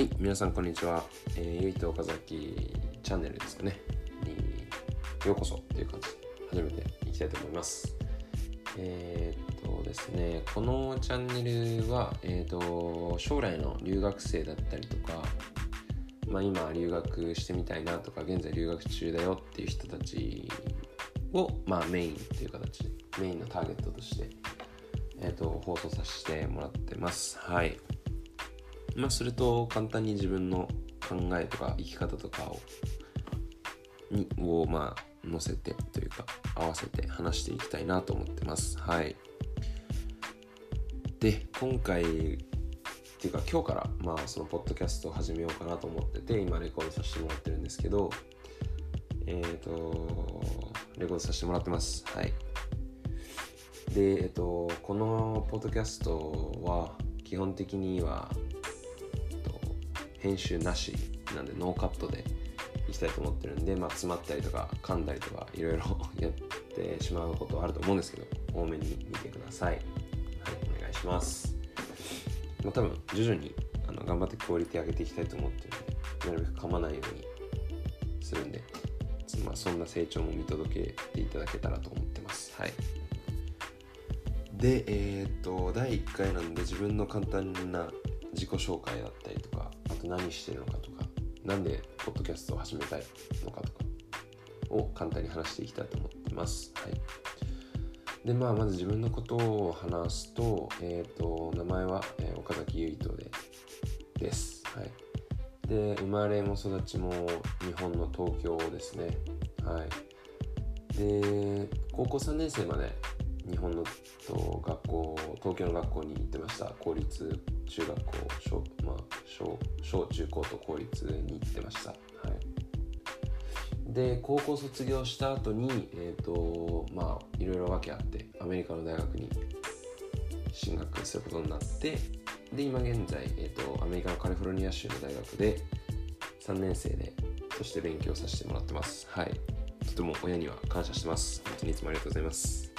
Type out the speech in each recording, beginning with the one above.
はい、皆さんこんにちは。えー、ゆいと岡崎チャンネルですかね。にようこそという感じで始めていきたいと思います。えー、っとですね、このチャンネルは、えー、っと将来の留学生だったりとか、まあ、今留学してみたいなとか、現在留学中だよっていう人たちを、まあ、メインという形で、メインのターゲットとして、えー、っと放送させてもらってます。はい。まあ、すると簡単に自分の考えとか生き方とかをにをまあ載せてというか合わせて話していきたいなと思ってます。はい。で今回っていうか今日からまあそのポッドキャストを始めようかなと思ってて今レコードさせてもらってるんですけどえっ、ー、とレコードさせてもらってます。はい。でえっ、とこのポッドキャストは基本的には編集なしなんでノーカットでいきたいと思ってるんで、まあ、詰まったりとか噛んだりとかいろいろ やってしまうことはあると思うんですけど多めに見てください。はいお願いします、まあ、多分徐々にあの頑張ってクオリティ上げていきたいと思ってるんでなるべく噛まないようにするんで、まあ、そんな成長も見届けていただけたらと思ってます。はい。でえー、っと第1回なんで自分の簡単な自己紹介だったりとかと何してるのかとかなんでポッドキャストを始めたいのかとかを簡単に話していきたいと思ってます。はい、でまあまず自分のことを話すと,、えーと、名前は、えー、岡崎優斗でです。はい、で生まれも育ちも日本の東京ですね。はい、で高校3年生まで日本のと学校東京の学校に行ってました。公立中学校小,、まあ、小小中高と公立に行ってました、はい、で高校卒業した後にえっ、ー、とまあいろいろ訳あってアメリカの大学に進学することになってで今現在、えーと、アメリカのカリフォルニア州の大学で3年生でそして勉強させてもらってます。はい。とても親には感謝してます。本当にいつもありがとうございます。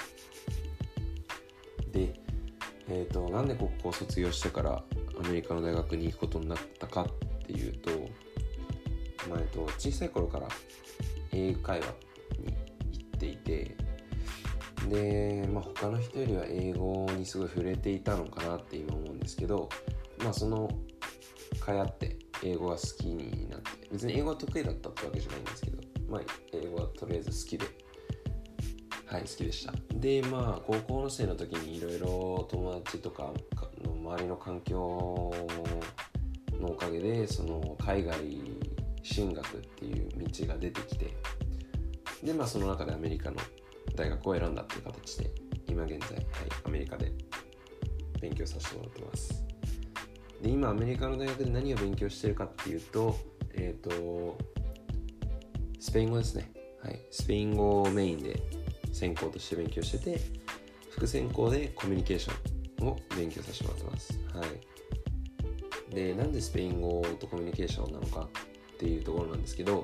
えーと、なんで高校卒業してからアメリカの大学に行くことになったかっていうと,、まあえ、と小さい頃から英会話に行っていてで、まあ、他の人よりは英語にすごい触れていたのかなって今思うんですけど、まあ、そのかやって英語が好きになって別に英語が得意だったってわけじゃないんですけど、まあ、英語はとりあえず好きではい、好きでした。で、まあ、高校生の時にいろいろ友達とかの周りの環境のおかげで、その海外進学っていう道が出てきて、で、まあ、その中でアメリカの大学を選んだっていう形で、今現在、はい、アメリカで勉強させてもらってます。で、今、アメリカの大学で何を勉強してるかっていうと、えっ、ー、と、スペイン語ですね。はい、スペイン語をメインで専攻として勉強してて副専攻でコミュニケーションを勉強させてもらってます。はい。でなんでスペイン語とコミュニケーションなのかっていうところなんですけど、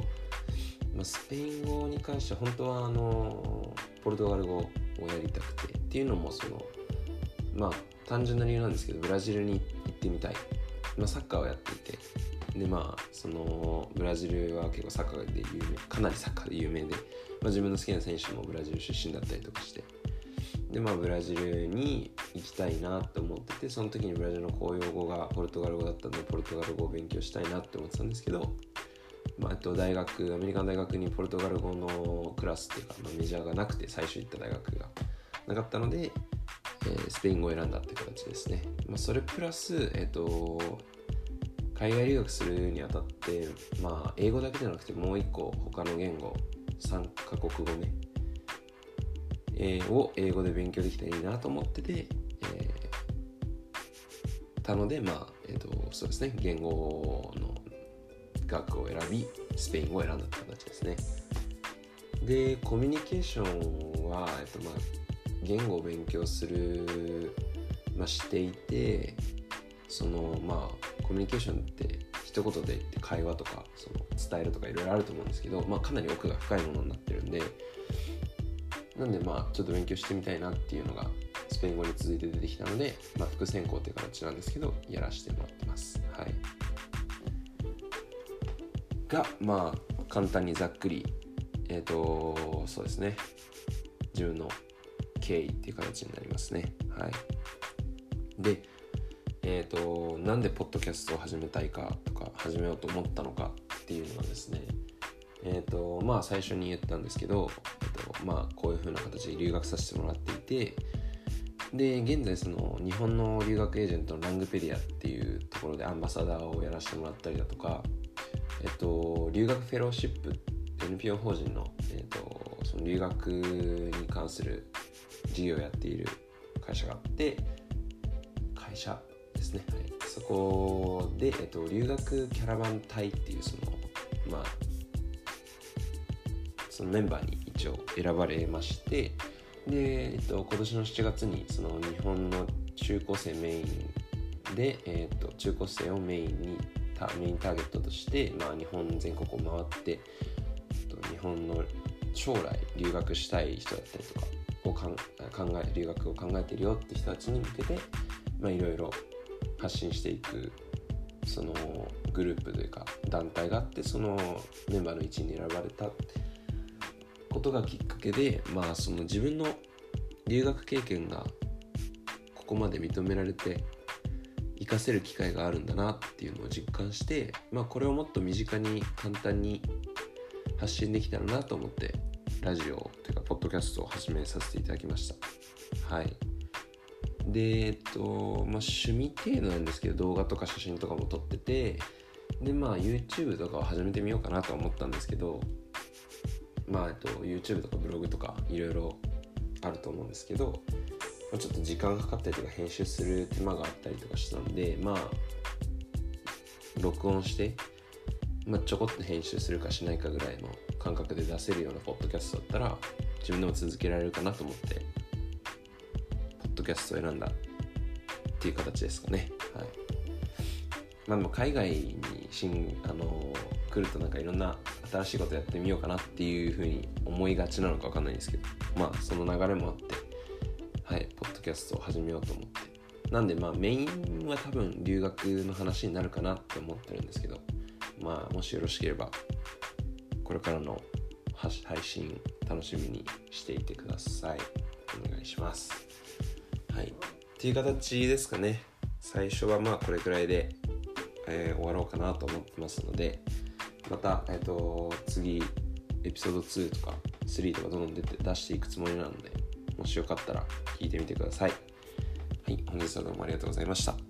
まあ、スペイン語に関しては本当はあのポルトガル語をやりたくてっていうのもそのまあ単純な理由なんですけどブラジルに行ってみたい、まあ、サッカーをやっていて。でまあそのブラジルは結構サッカーで有名かなりサッカーで有名で、まあ、自分の好きな選手もブラジル出身だったりとかして。でまあブラジルに行きたいなって思っててその時にブラジルの公用語がポルトガル語だったのでポルトガル語を勉強したいなって思ってたんですけど、まあ、と大学アメリカの大学にポルトガル語のクラスっていうか、まあ、メジャーがなくて最初行った大学が。なかったので、えー、スペイン語を選んだって形ですね、まあ、それプラスえっ、ー、と海外留学するにあたって、まあ、英語だけじゃなくてもう一個他の言語3カ国語ね、えー、を英語で勉強できたらいいなと思ってて、えー、たのでまあえっ、ー、とそうですね。言語の学を選びスペイン語を選んだって形ですね。でコミュニケーションは、えっとまあ、言語を勉強する、まあ、していてそのまあコミュニケーションって一言で言って会話とかその伝えるとかいろいろあると思うんですけど、まあ、かなり奥が深いものになってるんでなんでまあちょっと勉強してみたいなっていうのがスペイン語に続いて出てきたので、まあ、副専攻っていう形なんですけどやらせてもらってます。はい。がまあ簡単にざっくりえっ、ー、とそうですね。自分の経緯っていう形になりますね。はい。でえ、ー、となんでポッドキャストを始めたいかとか始めようと思ったのかっていうのはですねえっ、ー、とまあ最初に言ったんですけど、えーとまあ、こういう風な形で留学させてもらっていてで現在その日本の留学エージェントのラングペディアっていうところでアンバサダーをやらせてもらったりだとか、えっと、留学フェローシップ NPO 法人の,、えっと、その留学に関する事業をやっている会社があって会社ですね、はい、そこで、えっと、留学キャラバン隊っていうそのまあそのメンバーに一応選ばれましてで、えっと、今年の7月にその日本の中高生メインで、えっと、中高生をメインにメインターゲットとして、まあ、日本全国を回って、えっと、日本の将来留学したい人だったりとかを考え留学を考えてるよって人たちに向けて、まあ、いろいろ発信していくそのグループというか団体があってそのメンバーの一員に選ばれたことがきっかけで、まあ、その自分の留学経験がここまで認められて活かせる機会があるんだなっていうのを実感して、まあ、これをもっと身近に簡単に発信できたらなと思ってラジオというかポッドキャストを始めさせていただきました。はい。でえっとまあ趣味程度なんですけど動画とか写真とかも撮っててでまあ YouTube とかを始めてみようかなと思ったんですけどまあ、えっと、YouTube とかブログとかいろいろあると思うんですけど、まあ、ちょっと時間がかかったりとか編集する手間があったりとかしたんでまあ録音して、まあ、ちょこっと編集するかしないかぐらいの感覚で出せるようなポッドキャストだったら自分でも続けられるかなと思ってキャストを選んだっていう形ですかね。はい。まあでも海外に新あの来るとなんかいろんな新しいことやってみようかなっていうふうに思いがちなのか分かんないんですけどまあその流れもあってはいポッドキャストを始めようと思って。なんでまあメインは多分留学の話になるかなって思ってるんですけどまあもしよろしければこれからの配信楽しみにしていてください。お願いします。はいっていう形ですかね最初はまあこれくらいで、えー、終わろうかなと思ってますのでまた、えーと、次エピソード2とか3とかどんどん出て出していくつもりなのでもしよかったら聞いてみてください。はい、本日はどうもありがとうございました。